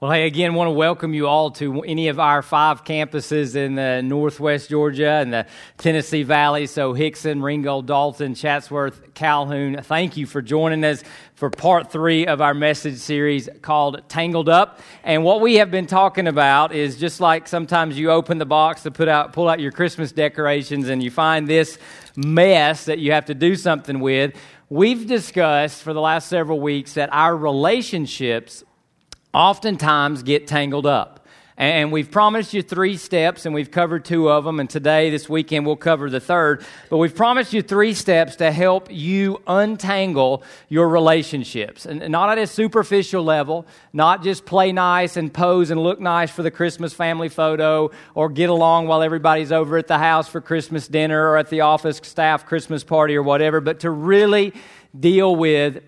Well, hey, again, want to welcome you all to any of our five campuses in the Northwest Georgia and the Tennessee Valley. So, Hixson, Ringgold, Dalton, Chatsworth, Calhoun. Thank you for joining us for part three of our message series called Tangled Up. And what we have been talking about is just like sometimes you open the box to put out, pull out your Christmas decorations and you find this mess that you have to do something with. We've discussed for the last several weeks that our relationships oftentimes get tangled up. And we've promised you three steps, and we've covered two of them. And today, this weekend, we'll cover the third. But we've promised you three steps to help you untangle your relationships. And not at a superficial level, not just play nice and pose and look nice for the Christmas family photo or get along while everybody's over at the house for Christmas dinner or at the office staff Christmas party or whatever, but to really deal with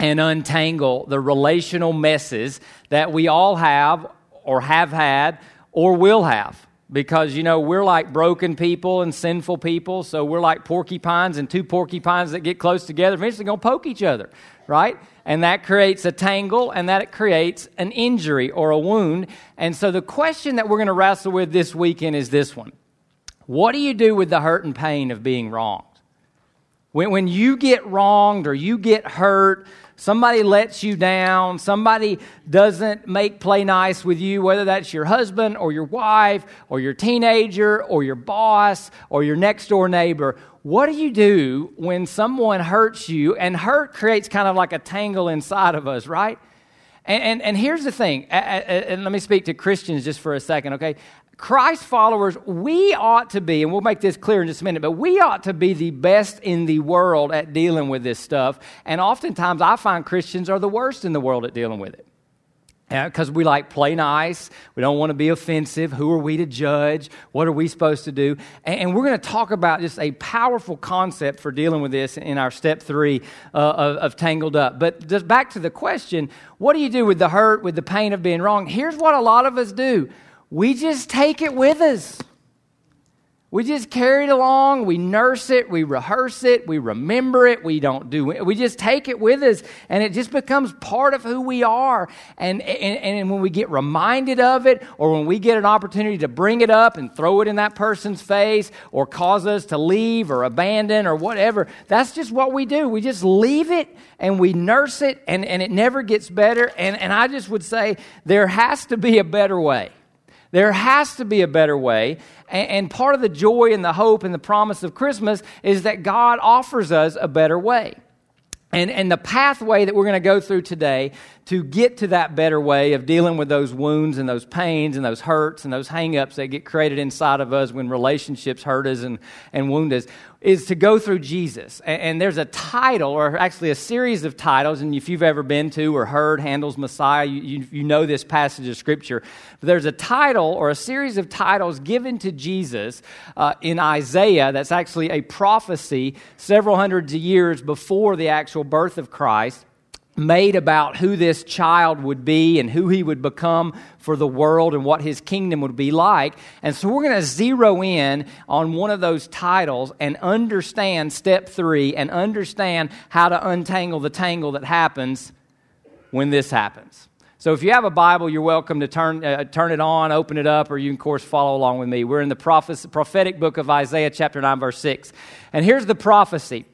and untangle the relational messes that we all have or have had or will have. Because, you know, we're like broken people and sinful people, so we're like porcupines and two porcupines that get close together, eventually to poke each other, right? And that creates a tangle and that creates an injury or a wound. And so the question that we're to wrestle with this weekend is this one What do you do with the hurt and pain of being wronged? When, when you get wronged or you get hurt, somebody lets you down, somebody doesn't make play nice with you, whether that's your husband or your wife or your teenager or your boss or your next door neighbor, what do you do when someone hurts you? And hurt creates kind of like a tangle inside of us, right? And, and, and here's the thing, and let me speak to Christians just for a second, okay? Christ followers, we ought to be, and we'll make this clear in just a minute, but we ought to be the best in the world at dealing with this stuff. And oftentimes I find Christians are the worst in the world at dealing with it. Because we like play nice. We don't want to be offensive. Who are we to judge? What are we supposed to do? And, and we're going to talk about just a powerful concept for dealing with this in our step three uh, of, of Tangled Up. But just back to the question what do you do with the hurt, with the pain of being wrong? Here's what a lot of us do we just take it with us. We just carry it along, we nurse it, we rehearse it, we remember it, we don't do it. We just take it with us, and it just becomes part of who we are. And, and, and when we get reminded of it, or when we get an opportunity to bring it up and throw it in that person's face, or cause us to leave or abandon or whatever, that's just what we do. We just leave it and we nurse it, and, and it never gets better. And, and I just would say there has to be a better way. There has to be a better way. And part of the joy and the hope and the promise of Christmas is that God offers us a better way. And, and the pathway that we're going to go through today to get to that better way of dealing with those wounds and those pains and those hurts and those hangups that get created inside of us when relationships hurt us and, and wound us is to go through Jesus. And, there's a title, or actually a series of titles, and if you've ever been to or heard Handel's Messiah, you, you, you know this passage of Scripture. But there's a title or a series of titles given to Jesus uh, in Isaiah that's actually a prophecy several hundreds of years before the actual birth of Christ made about who this child would be and who he would become for the world and what his kingdom would be like. And so we're going to zero in on one of those titles and understand step three and understand how to untangle the tangle that happens when this happens. So if you have a Bible, you're welcome to turn, uh, turn it on, open it up, or you can, of course, follow along with me. We're in the prophetic book of Isaiah, chapter 9, verse 6. And here's the prophecy.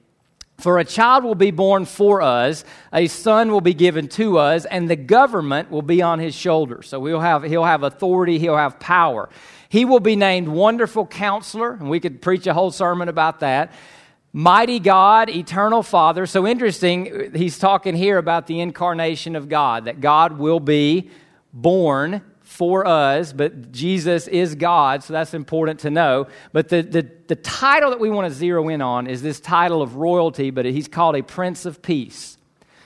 For a child will be born for us, a son will be given to us, and the government will be on his shoulders. So we'll have, he'll have authority, he'll have power. He will be named Wonderful Counselor, and we could preach a whole sermon about that. Mighty God, Eternal Father. So interesting, he's talking here about the incarnation of God, that God will be born for us, but Jesus is God, so that's important to know. But the, the, the title that we want to zero in on is this title of royalty, but he's called a Prince of Peace.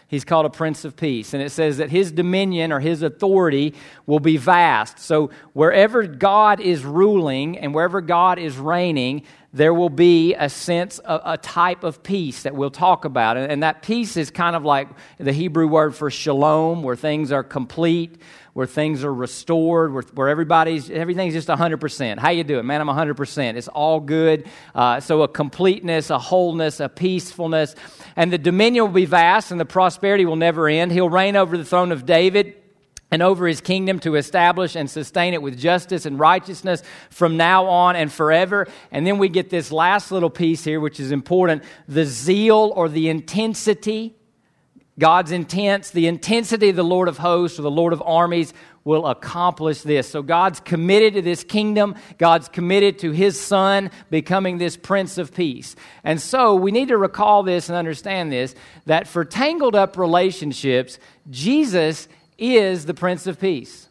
He's called a Prince of Peace. And it says that his dominion or his authority will be vast. So wherever God is ruling and wherever God is reigning, there will be a sense, a, a type of peace that we'll talk about. And, and that peace is kind of like the Hebrew word for shalom, where things are complete, where things are restored, where, where everybody's everything's just 100%. How you doing? Man, I'm 100%. It's all good. Uh, so a completeness, a wholeness, a peacefulness. And the dominion will be vast and the prosperity will never end. He'll reign over the throne of David and over his kingdom to establish and sustain it with justice and righteousness from now on and forever. And then we get this last little piece here, which is important the zeal or the intensity. God's intents, the intensity of the Lord of hosts or the Lord of armies will accomplish this. So God's committed to this kingdom. God's committed to his son becoming this prince of peace. And so we need to recall this and understand this that for tangled up relationships, Jesus is the Prince of Peace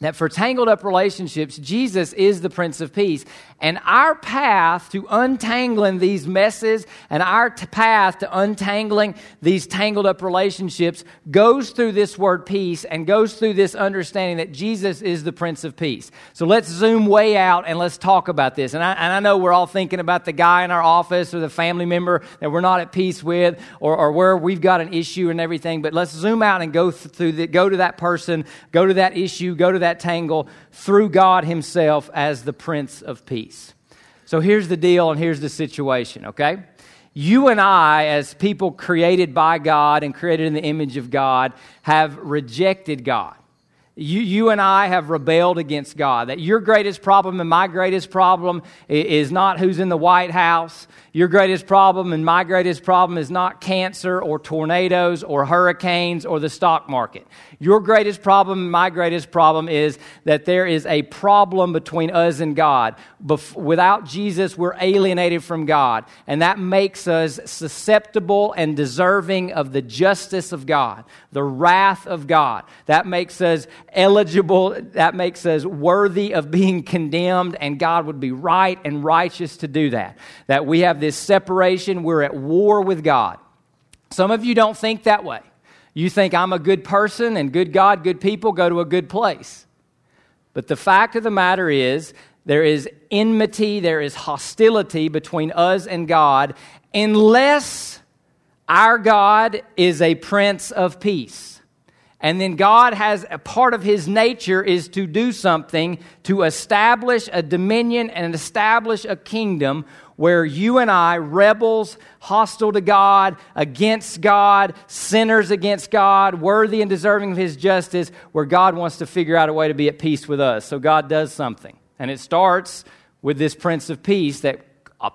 that for tangled up relationships, Jesus is the Prince of Peace. And our path to untangling these messes and our t- path to untangling these tangled up relationships goes through this word peace and goes through this understanding that Jesus is the Prince of Peace. So let's zoom way out and let's talk about this. And I, and I know we're all thinking about the guy in our office or the family member that we're not at peace with or, or where we've got an issue and everything, but let's zoom out and go through the, go to that person, go to that issue, go to that that tangle through God Himself as the Prince of Peace. So here's the deal and here's the situation, okay? You and I, as people created by God and created in the image of God, have rejected God. You, you and I have rebelled against God. That your greatest problem and my greatest problem is not who's in the White House. Your greatest problem and my greatest problem is not cancer or tornadoes or hurricanes or the stock market. Your greatest problem and my greatest problem is that there is a problem between us and God. Bef- without Jesus, we're alienated from God. And that makes us susceptible and deserving of the justice of God, the wrath of God. That makes us eligible, that makes us worthy of being condemned, and God would be right and righteous to do that. That we have this separation, we're at war with God. Some of you don't think that way. You think I'm a good person and good God, good people go to a good place. But the fact of the matter is, there is enmity, there is hostility between us and God, unless our God is a prince of peace. And then God has a part of his nature is to do something to establish a dominion and establish a kingdom where you and I, rebels, hostile to God, against God, sinners against God, worthy and deserving of His justice, where God wants to figure out a way to be at peace with us. So God does something. And it starts with this Prince of Peace that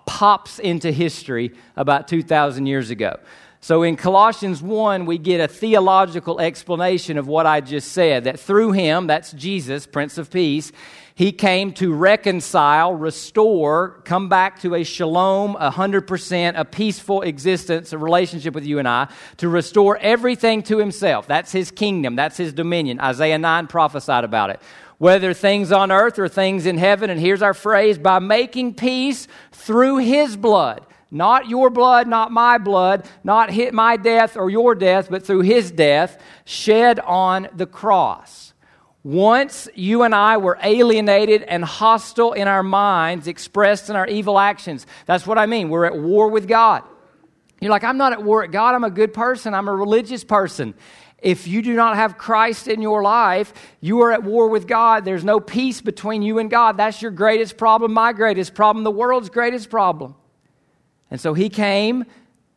pops into history about 2,000 years ago. So in Colossians 1, we get a theological explanation of what I just said that through him, that's Jesus, Prince of Peace, he came to reconcile, restore, come back to a shalom, a 100%, a peaceful existence, a relationship with you and I, to restore everything to himself. That's his kingdom, that's his dominion. Isaiah 9 prophesied about it. Whether things on earth or things in heaven, and here's our phrase by making peace through his blood. Not your blood, not my blood, not hit my death or your death, but through his death shed on the cross. Once you and I were alienated and hostile in our minds, expressed in our evil actions. That's what I mean. We're at war with God. You're like, I'm not at war with God. I'm a good person. I'm a religious person. If you do not have Christ in your life, you are at war with God. There's no peace between you and God. That's your greatest problem, my greatest problem, the world's greatest problem. And so he came,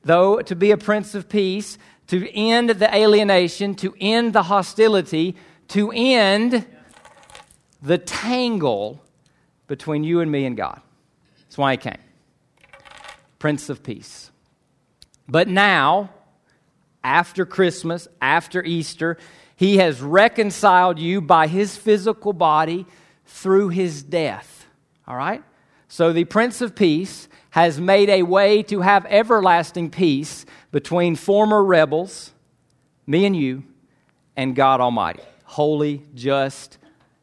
though, to be a prince of peace, to end the alienation, to end the hostility, to end the tangle between you and me and God. That's why he came. Prince of Peace. But now, after Christmas, after Easter, he has reconciled you by his physical body through his death. All right? So the Prince of Peace has made a way to have everlasting peace between former rebels, me and you, and God Almighty holy, just,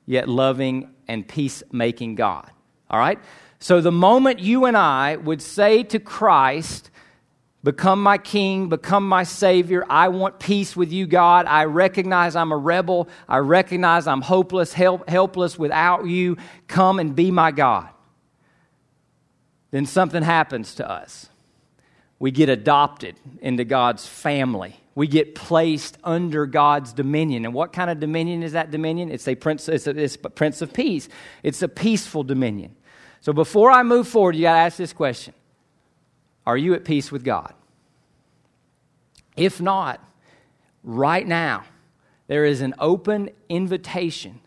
yet loving and peacemaking God. All right? So the moment you and I would say to Christ, Become my king, become my savior. I want peace with you, God. I recognize I'm a rebel. I recognize I'm hopeless, help, helpless without you. Come and be my God. Then something happens to us. We get adopted into God's family we get placed under God's dominion. And what kind of dominion is that dominion? It's a prince, it's a, it's a prince of peace. It's a peaceful dominion. So before I move forward, you got to ask this question Are you at peace with God? If not, right now, there is an open invitation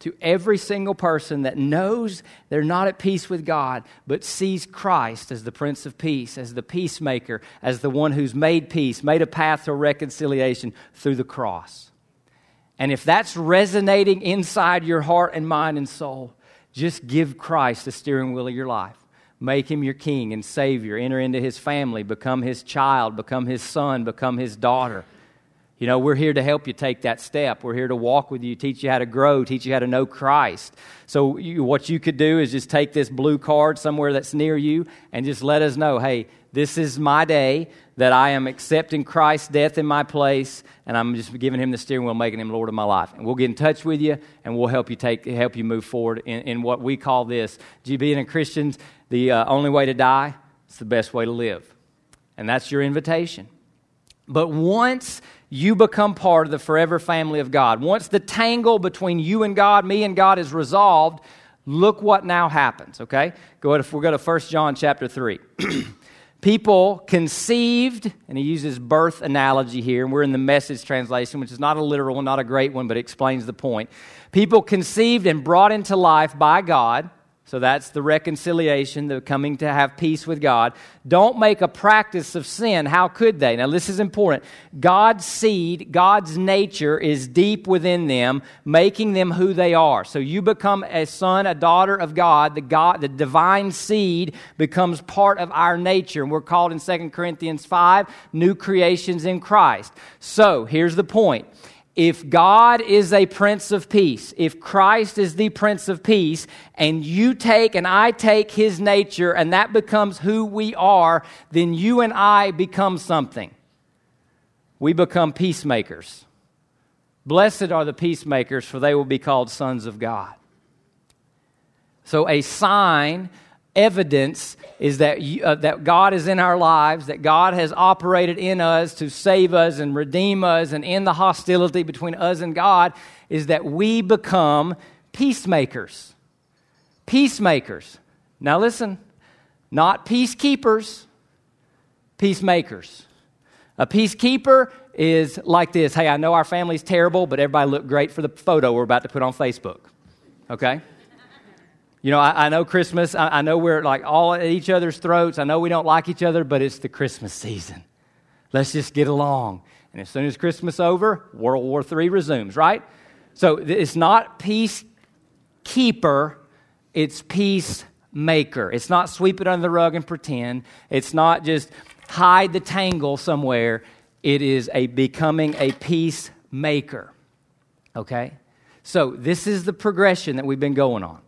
to every single person that knows they're not at peace with God, but sees Christ as the Prince of Peace, as the peacemaker, as the one who's made peace, made a path to reconciliation through the cross. And if that's resonating inside your heart and mind and soul, just give Christ the steering wheel of your life. Make him your king and savior. Enter into his family. Become his child. Become his son. Become his daughter. You know, we're here to help you take that step. We're here to walk with you, teach you how to grow, teach you how to know Christ. So, you, what you could do is just take this blue card somewhere that's near you and just let us know hey, this is my day that I am accepting Christ's death in my place, and I'm just giving him the steering wheel, making him Lord of my life. And we'll get in touch with you, and we'll help you take, help you move forward in, in what we call this. Being a Christian, the uh, only way to die, is the best way to live. And that's your invitation. But once you become part of the forever family of God. Once the tangle between you and God, me and God is resolved, look what now happens, okay? Go ahead, if we'll go to 1 John chapter 3. People conceived, and he uses birth analogy here, and we're in the message translation, which is not a literal one, not a great one, but it explains the point. People conceived and brought into life by God so that's the reconciliation, the coming to have peace with God. Don't make a practice of sin. How could they? Now, this is important. God's seed, God's nature is deep within them, making them who they are. So you become a son, a daughter of God. The, God, the divine seed becomes part of our nature. And we're called in 2 Corinthians 5 new creations in Christ. So here's the point if God is a Prince of Peace, if Christ is the Prince of Peace, and you take and I take his nature and that becomes who we are, then you and I become something. We become peacemakers. Blessed are the peacemakers, for they will be called sons of God. So, a sign evidence is that, you, uh, that God is in our lives, that God has operated in us to save us and redeem us, and in the hostility between us and God, is that we become peacemakers. Peacemakers. Now, listen, not peacekeepers, peacemakers. A peacekeeper is like this Hey, I know our family's terrible, but everybody looked great for the photo we're about to put on Facebook. Okay? You know, I, I know Christmas. I, I, know we're like all at each other's throats. I know we don't like each other, but it's the Christmas season. Let's just get along. And as soon as Christmas over, World War III resumes, right? So it's not peacekeeper, it's peacemaker. It's not sweep it under the rug and pretend. It's not just hide the tangle somewhere. It is a becoming a peacemaker. Okay? So this is the progression that we've been going on.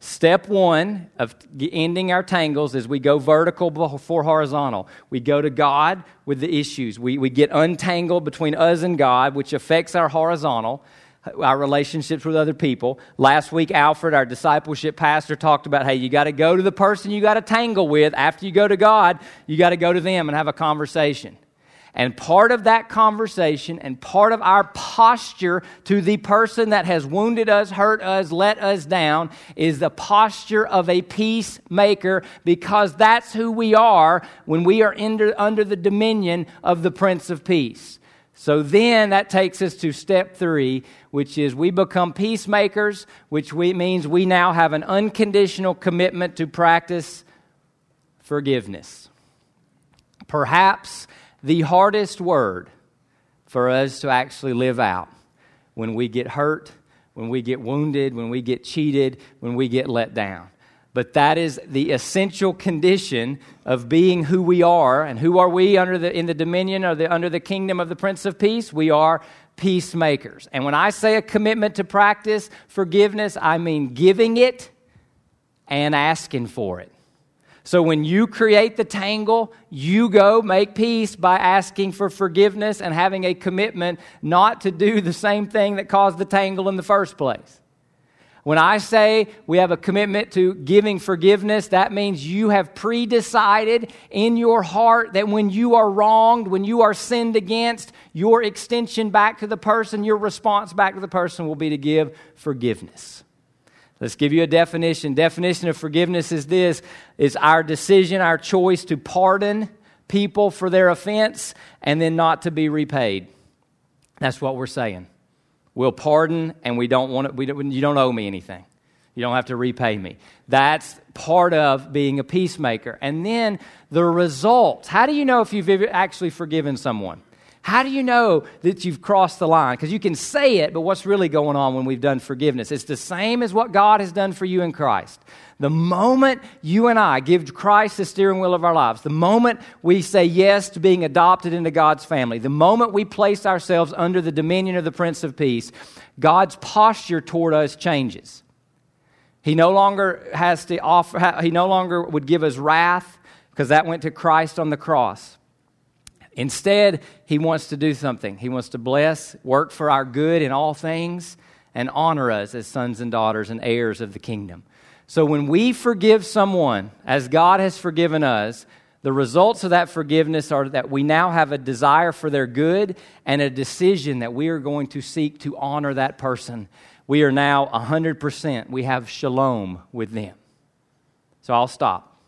Step one of ending our tangles is we go vertical before horizontal. We go to God with the issues. We, we get untangled between us and God, which affects our horizontal, uh, our relationships with other people. Last week, Alfred, our discipleship pastor, talked about hey, you got to go to the person you got to tangle with. After you go to God, you got to go to them and have a conversation. And part of that conversation and part of our posture to the person that has wounded us, hurt us, let us down is the posture of a peacemaker because that's who we are when we are under, under the dominion of the Prince of Peace. So then that takes us to step three, which is we become peacemakers, which we, means we now have an unconditional commitment to practice forgiveness. Perhaps the hardest word for us to actually live out when we get hurt, when we get wounded, when we get cheated, when we get let down. But that is the essential condition of being who we are. And who are we under the, in the dominion or the, under the kingdom of the Prince of Peace? We are peacemakers. And when I say a commitment to practice forgiveness, I mean giving it and asking for it. So when you create the tangle, you go make peace by asking for forgiveness and having a commitment not to do the same thing that caused the tangle in the first place. When I say we have a commitment to giving forgiveness, that means you have pre decided in your heart that when you are wronged, when you are sinned against, your extension back to the person, your response back to the person will be to give forgiveness. Let's give you a definition. Definition of forgiveness is this is our decision, our choice to pardon people for their offense and then not to be repaid. That's what we're saying. We'll pardon, and we don't want to, we don't, you don't owe me anything. You don't have to repay me. That's part of being a peacemaker. And then the results. How do you know if you've actually forgiven someone? How do you know that you've crossed the line? Because you can say it, but what's really going on when we've done forgiveness? It's the same as what God has done for you in Christ. The moment you and I give Christ the steering wheel of our lives, the moment we say yes to being adopted into God's family, the moment we place ourselves under the dominion of the Prince of Peace, God's posture toward us changes. He no longer has to offer, he no longer would give us wrath because that went to Christ on the cross. Instead, he wants to do something. He wants to bless, work for our good in all things, and honor us as sons and daughters and heirs of the kingdom. So when we forgive someone as God has forgiven us, the results of that forgiveness are that we now have a desire for their good and a decision that we are going to seek to honor that person. We are now 100%, we have shalom with them. So I'll stop.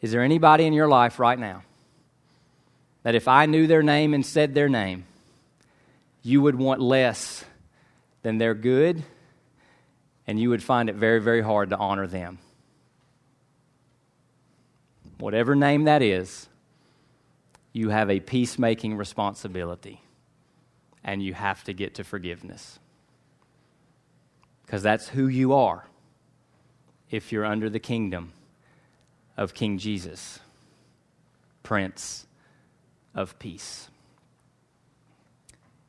Is there anybody in your life right now that if I knew their name and said their name, you would want less than their good, and you would find it very, very hard to honor them. Whatever name that is, you have a peacemaking responsibility, and you have to get to forgiveness. Because that's who you are if you're under the kingdom of King Jesus, Prince of peace.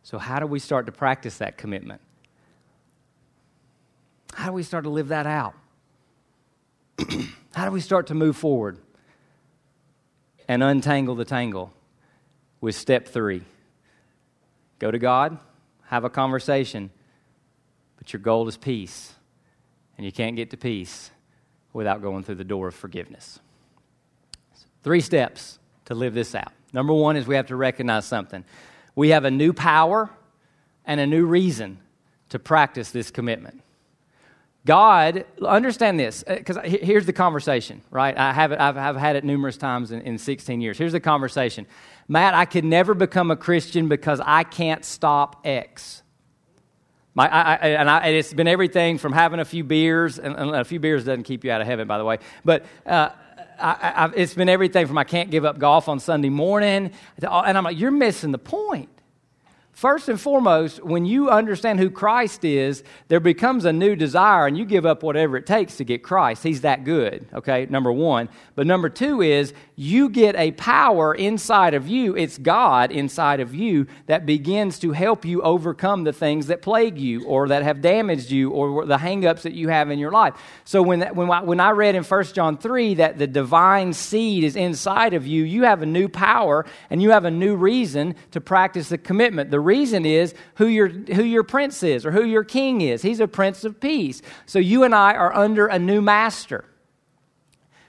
So, how do we start to practice that commitment? How do we start to live that out? how do we start to move forward and untangle the tangle with step three? Go to God, have a conversation, but your goal is peace. And you can't get to peace without going through the door of forgiveness. Three steps to live this out. Number one is we have to recognize something. We have a new power and a new reason to practice this commitment. God, understand this, because uh, here's the conversation, right? I have it, I've, I've had it numerous times in, in 16 years. Here's the conversation Matt, I could never become a Christian because I can't stop X. My, I, I, and, I, and, it's been everything from having a few beers, and, and, a few beers doesn't keep you out of heaven, by the way, but uh, I, I, it's been everything from I can't give up golf on Sunday morning, and I'm like, you're missing the point. First and foremost, when you understand who Christ is, there becomes a new desire, and you give up whatever it takes to get Christ. He's that good, okay? Number one. But number two is you get a power inside of you. It's God inside of you that begins to help you overcome the things that plague you or that have damaged you or the hangups that you have in your life. So when, that, when, I, when I read in 1 John 3 that the divine seed is inside of you, you have a new power and you have a new reason to practice the commitment. The reason is who your, who your prince is or who your king is. He's a prince of peace. So you and I are under a new master.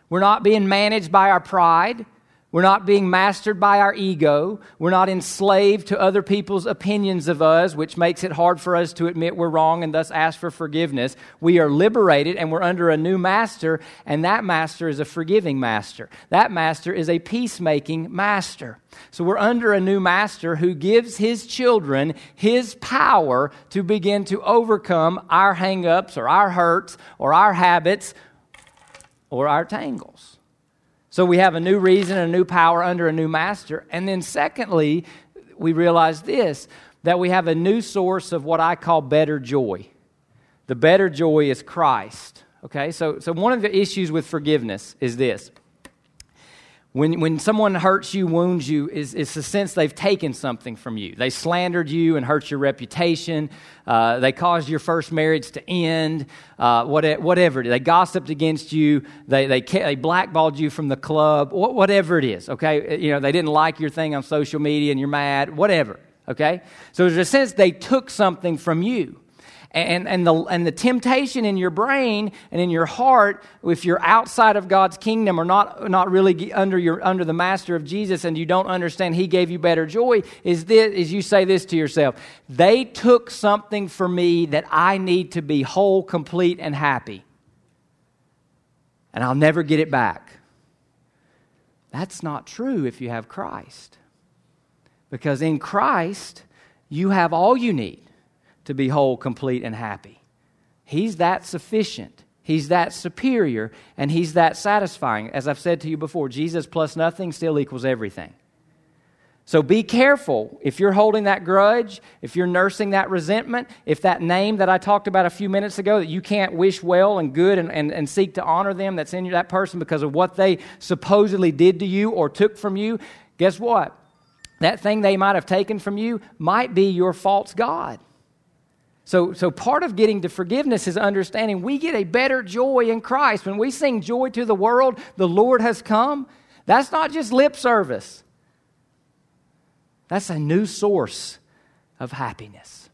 We're not being managed by our pride. We're not being mastered by our ego. We're not enslaved to other people's opinions of us, which makes it hard for us to admit we're wrong and thus ask for forgiveness. We are liberated and we're under a new master, and that master is a forgiving master. That master is a peacemaking master. So we're under a new master who gives his children his power to begin to overcome our hangups or our hurts or our habits or our tangles. So we have a new reason, a new power under a new master. And then, secondly, we realize this that we have a new source of what I call better joy. The better joy is Christ. Okay, so, so one of the issues with forgiveness is this when, when someone hurts you, wounds you, is, is the sense they've taken something from you. They slandered you and hurt your reputation. Uh, they caused your first marriage to end. Uh, whatever. They gossiped against you. They, they, they blackballed you from the club. Whatever it is, okay? You know, they didn't like your thing on social media and you're mad. Whatever, okay? So there's a sense they took something from you. And, and, the, and the temptation in your brain and in your heart, if you're outside of God's kingdom or not, not really under, your, under the master of Jesus and you don't understand He gave you better joy, is, this, is you say this to yourself They took something for me that I need to be whole, complete, and happy. And I'll never get it back. That's not true if you have Christ. Because in Christ, you have all you need to be whole, complete, and happy. He's that sufficient. He's that superior, and He's that satisfying. As I've said to you before, Jesus plus nothing still equals everything. So be careful if you're holding that grudge, if you're nursing that resentment, if that name that I talked about a few minutes ago that you can't wish well and good and, and, and seek to honor them that's in that person because of what they supposedly did to you or took from you, guess what? That thing they might have taken from you might be your false God. So, so part of getting to forgiveness is understanding we get a better joy in Christ. When we sing joy to the world, the Lord has come, that's not just lip service. That's a new source of happiness.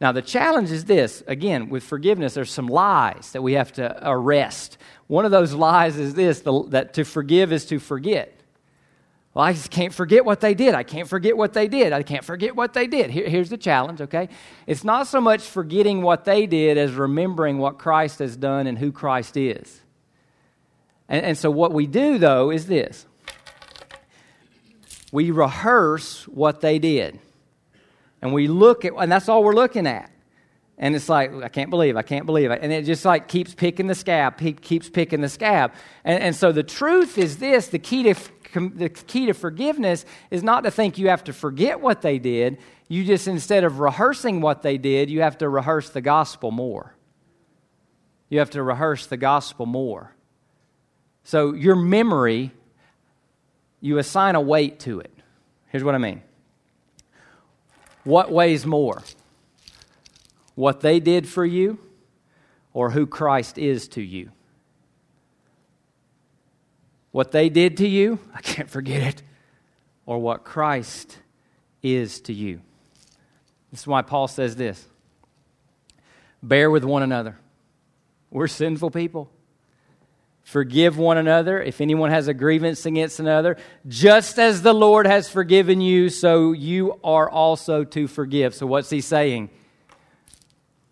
Now, the challenge is this again, with forgiveness, there's some lies that we have to arrest. One of those lies is this the, that to forgive is to forget. Well, I just can't forget what they did. I can't forget what they did. I can't forget what they did. Here, here's the challenge, okay? It's not so much forgetting what they did as remembering what Christ has done and who Christ is. And, and so, what we do, though, is this we rehearse what they did. And we look at, and that's all we're looking at. And it's like, I can't believe, I can't believe it. And it just like keeps picking the scab, keeps picking the scab. And, and so the truth is this the key, to, the key to forgiveness is not to think you have to forget what they did. You just, instead of rehearsing what they did, you have to rehearse the gospel more. You have to rehearse the gospel more. So your memory you assign a weight to it. Here's what I mean what weighs more? What they did for you or who Christ is to you? What they did to you, I can't forget it, or what Christ is to you. This is why Paul says this bear with one another. We're sinful people. Forgive one another if anyone has a grievance against another. Just as the Lord has forgiven you, so you are also to forgive. So, what's he saying?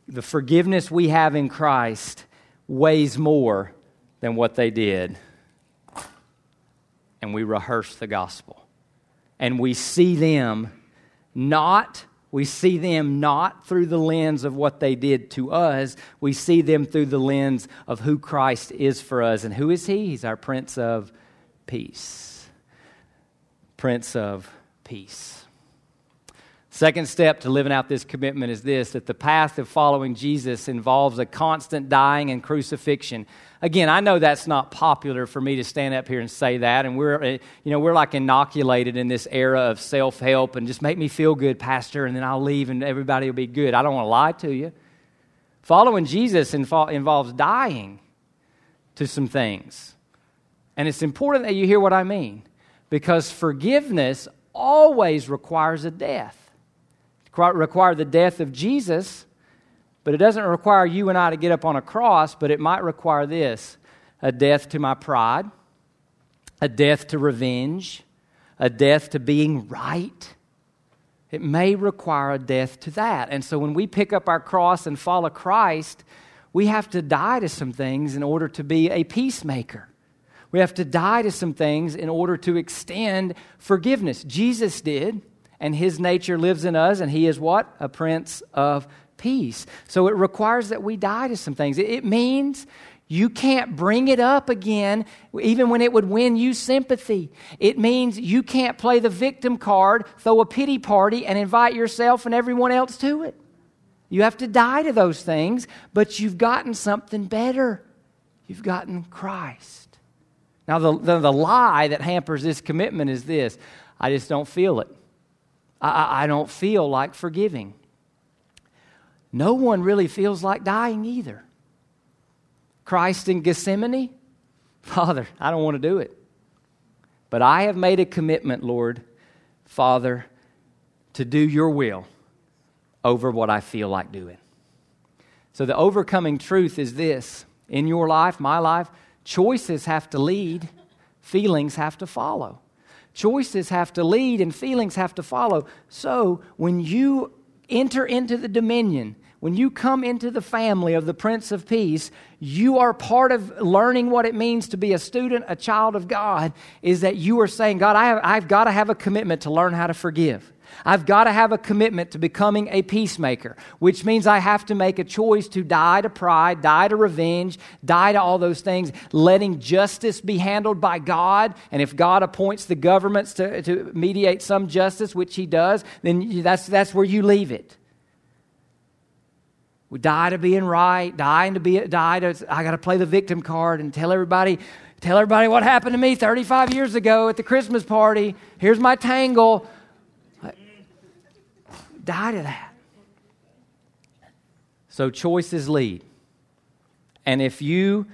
The forgiveness we have in Christ weighs more than what they did. And we rehearse the gospel. And we see them not we see them not through the lens of what they did to us. We see them through the lens of who Christ is for us. And who is He? He's our Prince of Peace. Prince of Peace. Second step to living out this commitment is this that the path of following Jesus involves a constant dying and crucifixion. Again, I know that's not popular for me to stand up here and say that, and we're, eh, you know, we're like inoculated in this era of self help and just make me feel good, Pastor, and then I'll leave and everybody will be good. I don't want to lie to you. Following Jesus involves dying to some things. And it's important that you hear what I mean because forgiveness always requires a death require the death of Jesus, but it doesn't require you and I to get up on a cross, but it might require this a death to my pride, a death to revenge, a death to being right. It may require a death to that. And so when we pick up our cross and follow Christ, we have to die to some things in order to be a peacemaker. We have to die to some things in order to extend forgiveness. Jesus did and his nature lives in us, and he is what? A prince of peace. So it requires that we die to some things. It means you can't bring it up again, even when it would win you sympathy. It means you can't play the victim card, throw a pity party, and invite yourself and everyone else to it. You have to die to those things, but you've gotten something better. You've gotten Christ. Now, the, the, the lie that hampers this commitment is this I just don't feel it. I, I don't feel like forgiving. No one really feels like dying either. Christ in Gethsemane, Father, I don't want to do it. But I have made a commitment, Lord, Father, to do your will over what I feel like doing. So the overcoming truth is this in your life, my life, choices have to lead, feelings have to follow. Choices have to lead and feelings have to follow. So when you enter into the dominion, when you come into the family of the Prince of Peace, you are part of learning what it means to be a student, a child of God, is that you are saying, God, I have, I've got to have a commitment to learn how to forgive. I've got to have a commitment to becoming a peacemaker, which means I have to make a choice to die to pride, die to revenge, die to all those things, letting justice be handled by God. And if God appoints the governments to, to mediate some justice, which He does, then that's, that's where you leave it. We die to being right, dying to be die to I got to play the victim card and tell everybody tell everybody what happened to me 35 years ago at the Christmas party. Here's my tangle. Die to that. So choices lead. And if you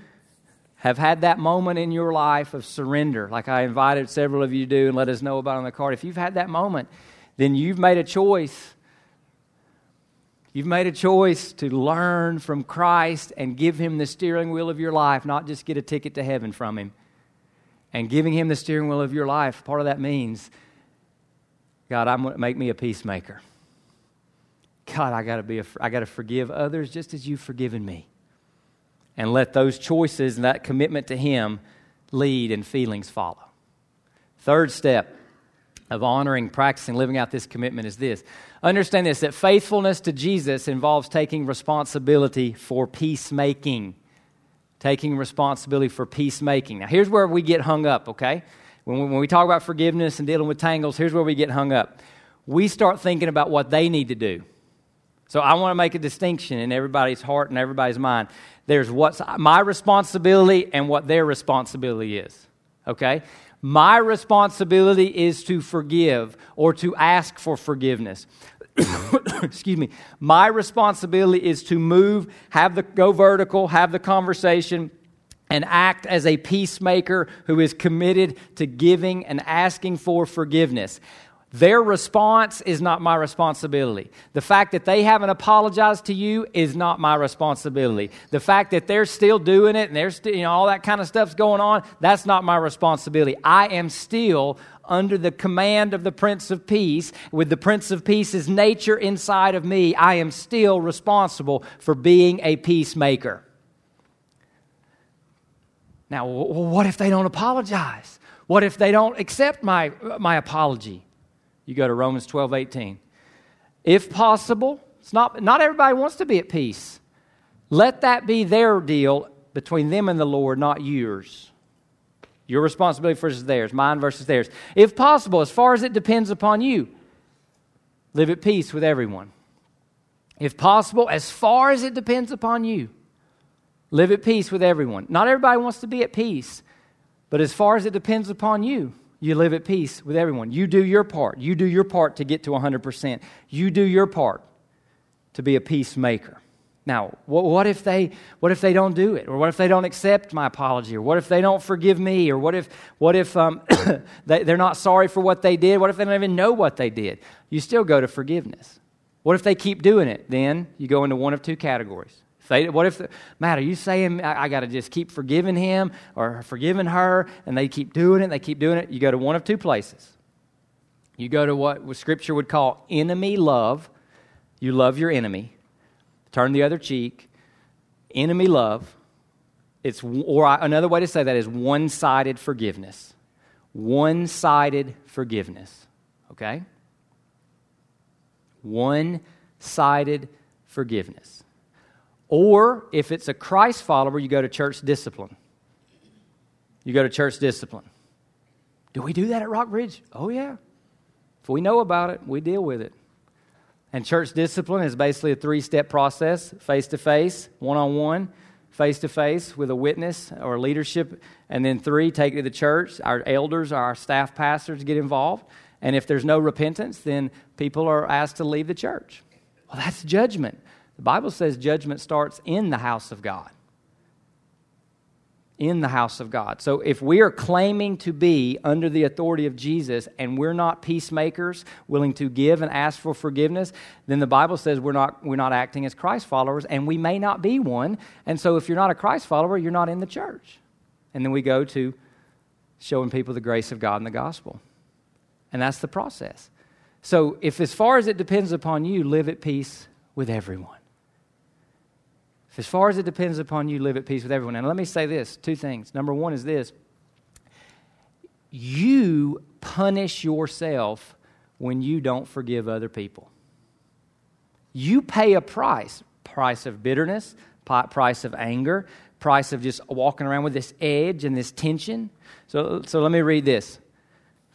have had that moment in your life of surrender, like I invited several of you to do and let us know about on the card, if you've had that moment, then you've made a choice You've made a choice to learn from Christ and give Him the steering wheel of your life, not just get a ticket to heaven from Him. And giving Him the steering wheel of your life, part of that means, God, I'm going to make me a peacemaker. God, I got to be a, I got to forgive others just as you've forgiven me. And let those choices and that commitment to Him lead and feelings follow. Third step of honoring, practicing, living out this commitment is this. Understand this that faithfulness to Jesus involves taking responsibility for peacemaking. Taking responsibility for peacemaking. Now, here's where we get hung up, okay? When we, when we talk about forgiveness and dealing with tangles, here's where we get hung up. We start thinking about what they need to do. So I want to make a distinction in everybody's heart and everybody's mind. There's what's my responsibility and what their responsibility is. Okay? My responsibility is to forgive or to ask for forgiveness. Excuse me. My responsibility is to move, have the go vertical, have the conversation, and act as a peacemaker who is committed to giving and asking for forgiveness. Their response is not my responsibility. The fact that they haven't apologized to you is not my responsibility. The fact that they're still doing it and there's you know, all that kind of stuff's going on, that's not my responsibility. I am still under the command of the Prince of Peace, with the Prince of Peace's nature inside of me, I am still responsible for being a peacemaker. Now, what if they don't apologize? What if they don't accept my, my apology? You go to Romans 12, 18. If possible, it's not, not everybody wants to be at peace. Let that be their deal between them and the Lord, not yours. Your responsibility versus theirs, mine versus theirs. If possible, as far as it depends upon you, live at peace with everyone. If possible, as far as it depends upon you, live at peace with everyone. Not everybody wants to be at peace, but as far as it depends upon you, you live at peace with everyone. You do your part. You do your part to get to 100%. You do your part to be a peacemaker. Now, what if they what if they don't do it, or what if they don't accept my apology, or what if they don't forgive me, or what if what if um, they, they're not sorry for what they did? What if they don't even know what they did? You still go to forgiveness. What if they keep doing it? Then you go into one of two categories. What if, Matt, are you saying I, I got to just keep forgiving him or forgiving her and they keep doing it, they keep doing it? You go to one of two places. You go to what Scripture would call enemy love. You love your enemy. Turn the other cheek. Enemy love. It's, or another way to say that is one sided forgiveness. One sided forgiveness. Okay? One sided forgiveness. Or if it's a Christ follower, you go to church discipline. You go to church discipline. Do we do that at Rockbridge? Oh, yeah. If we know about it, we deal with it. And church discipline is basically a three step process face to face, one on one, face to face with a witness or leadership. And then three, take it to the church. Our elders, our staff pastors get involved. And if there's no repentance, then people are asked to leave the church. Well, that's judgment. The Bible says judgment starts in the house of God. In the house of God. So if we are claiming to be under the authority of Jesus and we're not peacemakers, willing to give and ask for forgiveness, then the Bible says we're not, we're not acting as Christ followers and we may not be one. And so if you're not a Christ follower, you're not in the church. And then we go to showing people the grace of God in the gospel. And that's the process. So if as far as it depends upon you, live at peace with everyone. As far as it depends upon you, live at peace with everyone. And let me say this two things. Number one is this you punish yourself when you don't forgive other people. You pay a price price of bitterness, price of anger, price of just walking around with this edge and this tension. So, so let me read this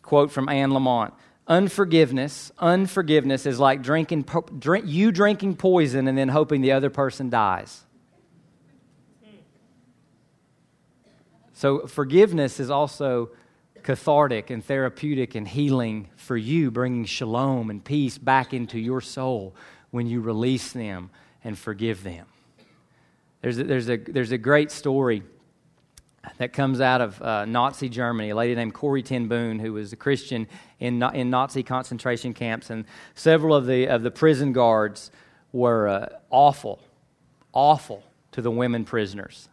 quote from Anne Lamott Unforgiveness, unforgiveness is like drinking, drink, you drinking poison and then hoping the other person dies. So, forgiveness is also cathartic and therapeutic and healing for you, bringing shalom and peace back into your soul when you release them and forgive them. There's a, there's a, there's a great story that comes out of uh, Nazi Germany, a lady named Corrie ten who was a Christian in, in Nazi concentration camps, and several of the, of the prison guards were uh, awful, awful to the women prisoners.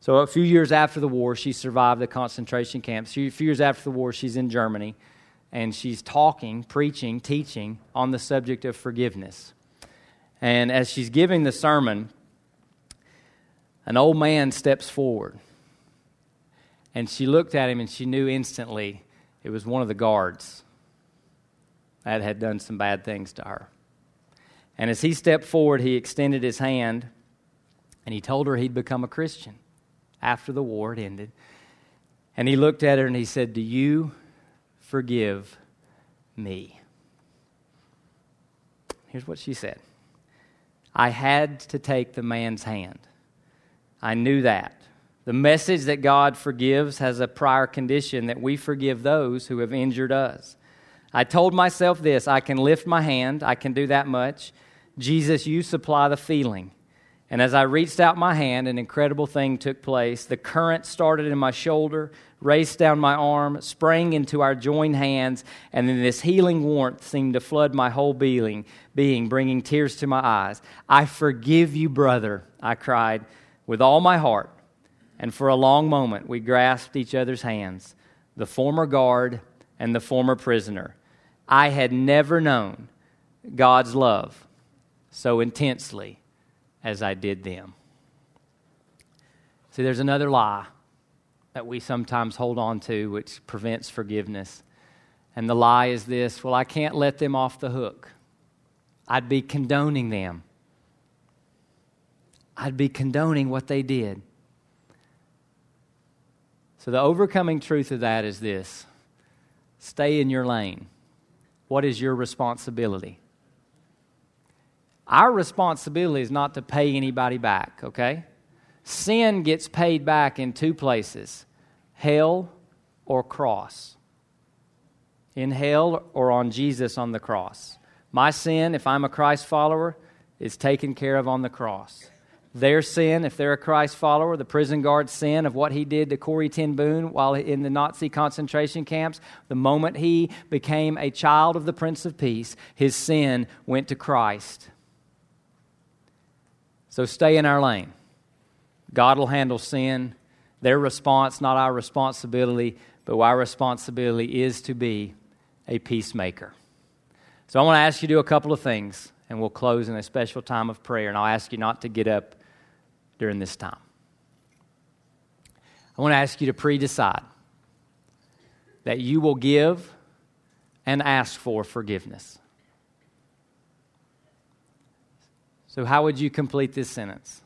So a few years after the war, she survived the concentration camps. A few years after the war, she's in Germany, and she's talking, preaching, teaching on the subject of forgiveness. And as she's giving the sermon, an old man steps forward. And she looked at him and she knew instantly it was one of the guards that had done some bad things to her. And as he stepped forward, he extended his hand and he told her he'd become a Christian after the war had ended. And he looked at her and he said, Do you forgive me? Here's what she said I had to take the man's hand. I knew that. The message that God forgives has a prior condition that we forgive those who have injured us. I told myself this I can lift my hand, I can do that much. Jesus, you supply the feeling. And as I reached out my hand, an incredible thing took place. The current started in my shoulder, raced down my arm, sprang into our joined hands, and then this healing warmth seemed to flood my whole being, being, bringing tears to my eyes. I forgive you, brother, I cried with all my heart. And for a long moment, we grasped each other's hands, the former guard and the former prisoner. I had never known God's love so intensely as I did them. See, there's another lie that we sometimes hold on to which prevents forgiveness. And the lie is this well, I can't let them off the hook. I'd be condoning them. I'd be condoning what they did. So, the overcoming truth of that is this stay in your lane. What is your responsibility? Our responsibility is not to pay anybody back, okay? Sin gets paid back in two places hell or cross. In hell or on Jesus on the cross. My sin, if I'm a Christ follower, is taken care of on the cross. Their sin, if they're a Christ follower, the prison guard's sin of what he did to Corrie ten while in the Nazi concentration camps, the moment he became a child of the Prince of Peace, his sin went to Christ. So stay in our lane. God will handle sin. Their response, not our responsibility, but our responsibility is to be a peacemaker. So I want to ask you to do a couple of things, and we'll close in a special time of prayer. And I'll ask you not to get up during this time. I want to ask you to pre decide that you will give and ask for forgiveness. So, how would you complete this sentence?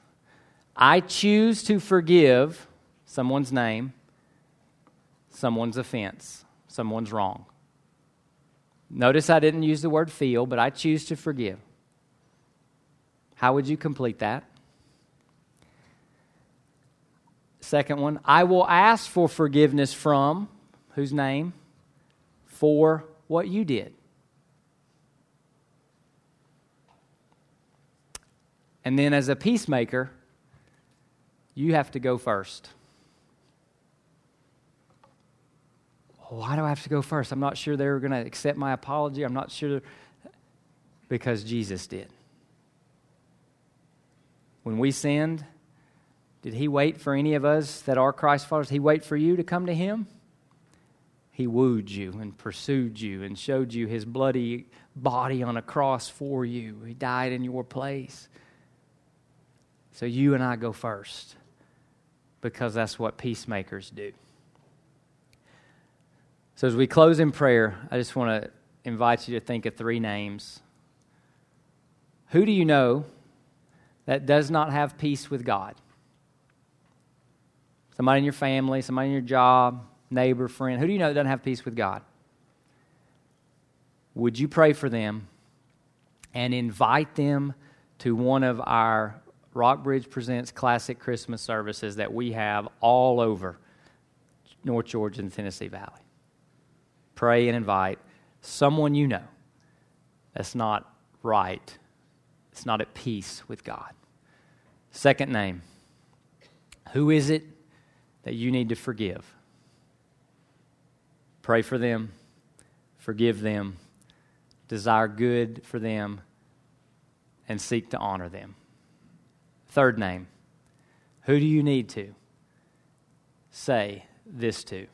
I choose to forgive someone's name, someone's offense, someone's wrong. Notice I didn't use the word feel, but I choose to forgive. How would you complete that? Second one, I will ask for forgiveness from whose name? For what you did. And then as a peacemaker, you have to go first. Why do I have to go first? I'm not sure they're going to accept my apology. I'm not sure. Because Jesus did. When we sinned, did he wait for any of us that are Christ followers? He wait for you to come to him? He wooed you and pursued you and showed you his bloody body on a cross for you. He died in your place. So you and I go first because that's what peacemakers do. So as we close in prayer, I just want to invite you to think of three names. Who do you know that does not have peace with God? Somebody in your family, somebody in your job, neighbor, friend. Who do you know that doesn't have peace with God? Would you pray for them and invite them to one of our Rockbridge Presents Classic Christmas services that we have all over North Georgia and Tennessee Valley? Pray and invite someone you know that's not right, it's not at peace with God. Second name Who is it that you need to forgive? Pray for them, forgive them, desire good for them, and seek to honor them. Third name Who do you need to say this to?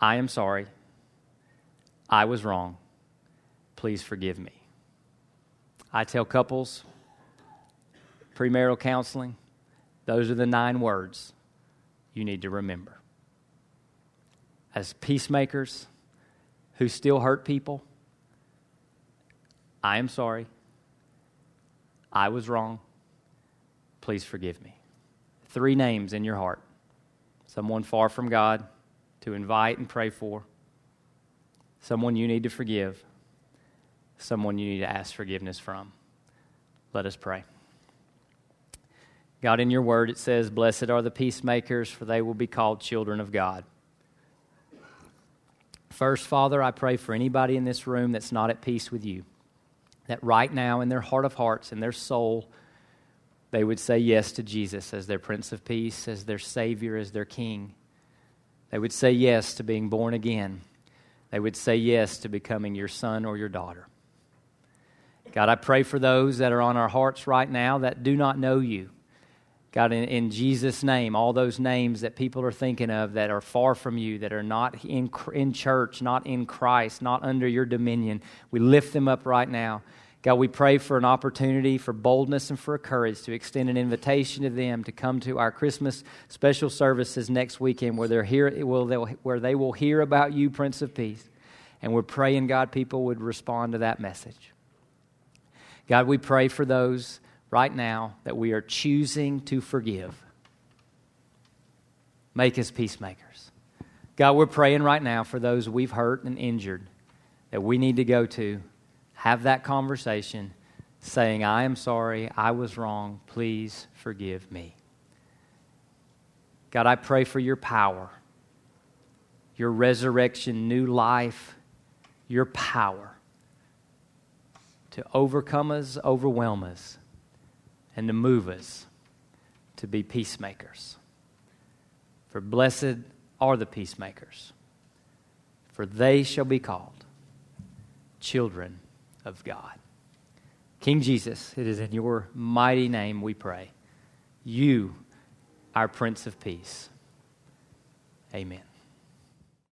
I am sorry. I was wrong. Please forgive me. I tell couples, premarital counseling, those are the nine words you need to remember. As peacemakers who still hurt people, I am sorry. I was wrong. Please forgive me. Three names in your heart someone far from God to invite and pray for someone you need to forgive, someone you need to ask forgiveness from. Let us pray. God, in your word, it says, Blessed are the peacemakers, for they will be called children of God. First, Father, I pray for anybody in this room that's not at peace with you, that right now in their heart of hearts, in their soul, they would say yes to Jesus as their Prince of Peace, as their Savior, as their King. They would say yes to being born again they would say yes to becoming your son or your daughter. God, I pray for those that are on our hearts right now that do not know you. God, in, in, Jesus' name, all those names that people are thinking of that are far from you, that are not in, in church, not in Christ, not under your dominion, we lift them up right now. God, we pray for an opportunity for boldness and for courage to extend an invitation to them to come to our Christmas special services next weekend where, they're here, where they will hear about you, Prince of Peace. And we're praying, God, people would respond to that message. God, we pray for those right now that we are choosing to forgive. Make us peacemakers. God, we're praying right now for those we've hurt and injured that we need to go to have that conversation saying, I am sorry, I was wrong, please forgive me. God, I pray for your power, your resurrection, new life, your power to overcome us, overwhelm us, and to move us to be peacemakers. For blessed are the peacemakers, for they shall be called children of God. King Jesus, it is in your mighty name we pray. You, our Prince of Peace. Amen.